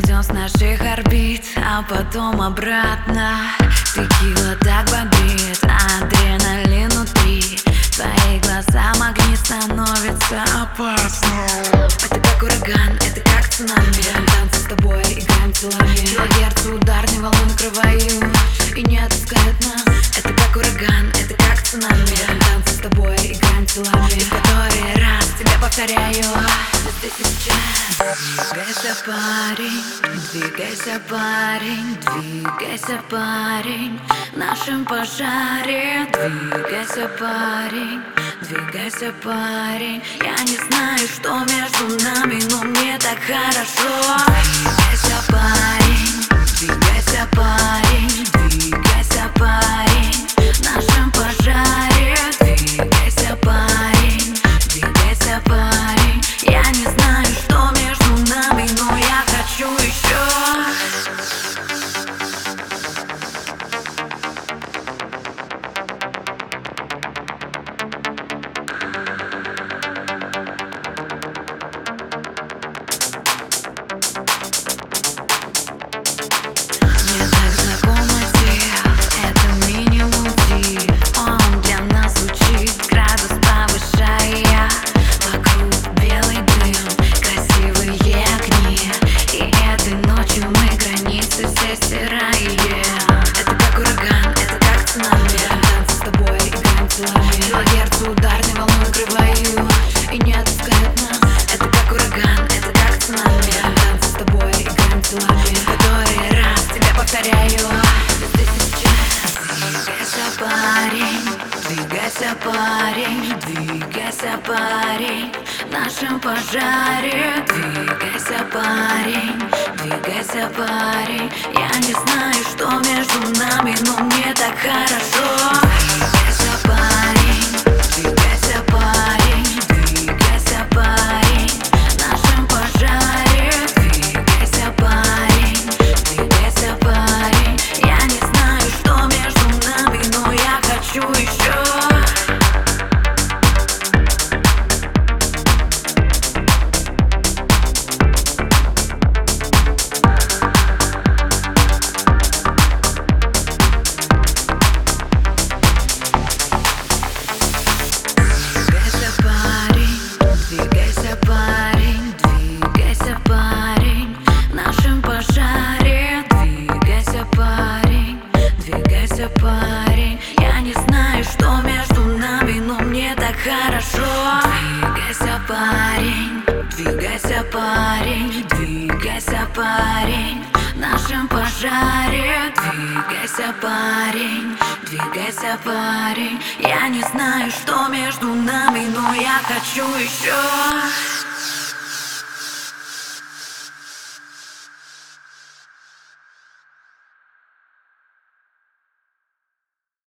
перенос наших орбит, а потом обратно. Текила так бодрит, адреналин внутри. Твои глаза огни становится опасно Это как ураган, это как цунами. Берем танцы с тобой, играем телами Килогерц, ударные волны накрывают И не отпускают нас. Это как ураган, это как цунами. Берем танцы с тобой, играем телами И в который раз тебе повторяю Двигайся, парень, двигайся, парень Двигайся, парень. В нашем пожаре. Двигайся, парень Двигайся, парень. Я не знаю, что между нами Но мне так хорошо играем телами Килогерц, ударной волной И не Это как ураган, это как цунами танцы с тобой, играем телами В который раз тебе повторяю Здесь сейчас Двигайся, парень, двигайся, парень Двигайся, парень В нашем пожаре Двигайся, парень, двигайся, парень Я не знаю, что между нами Но мне так хорошо хорошо. Двигайся, парень, двигайся, парень, двигайся, парень. В нашем пожаре. Двигайся, парень, двигайся, парень. Я не знаю, что между нами, но я хочу еще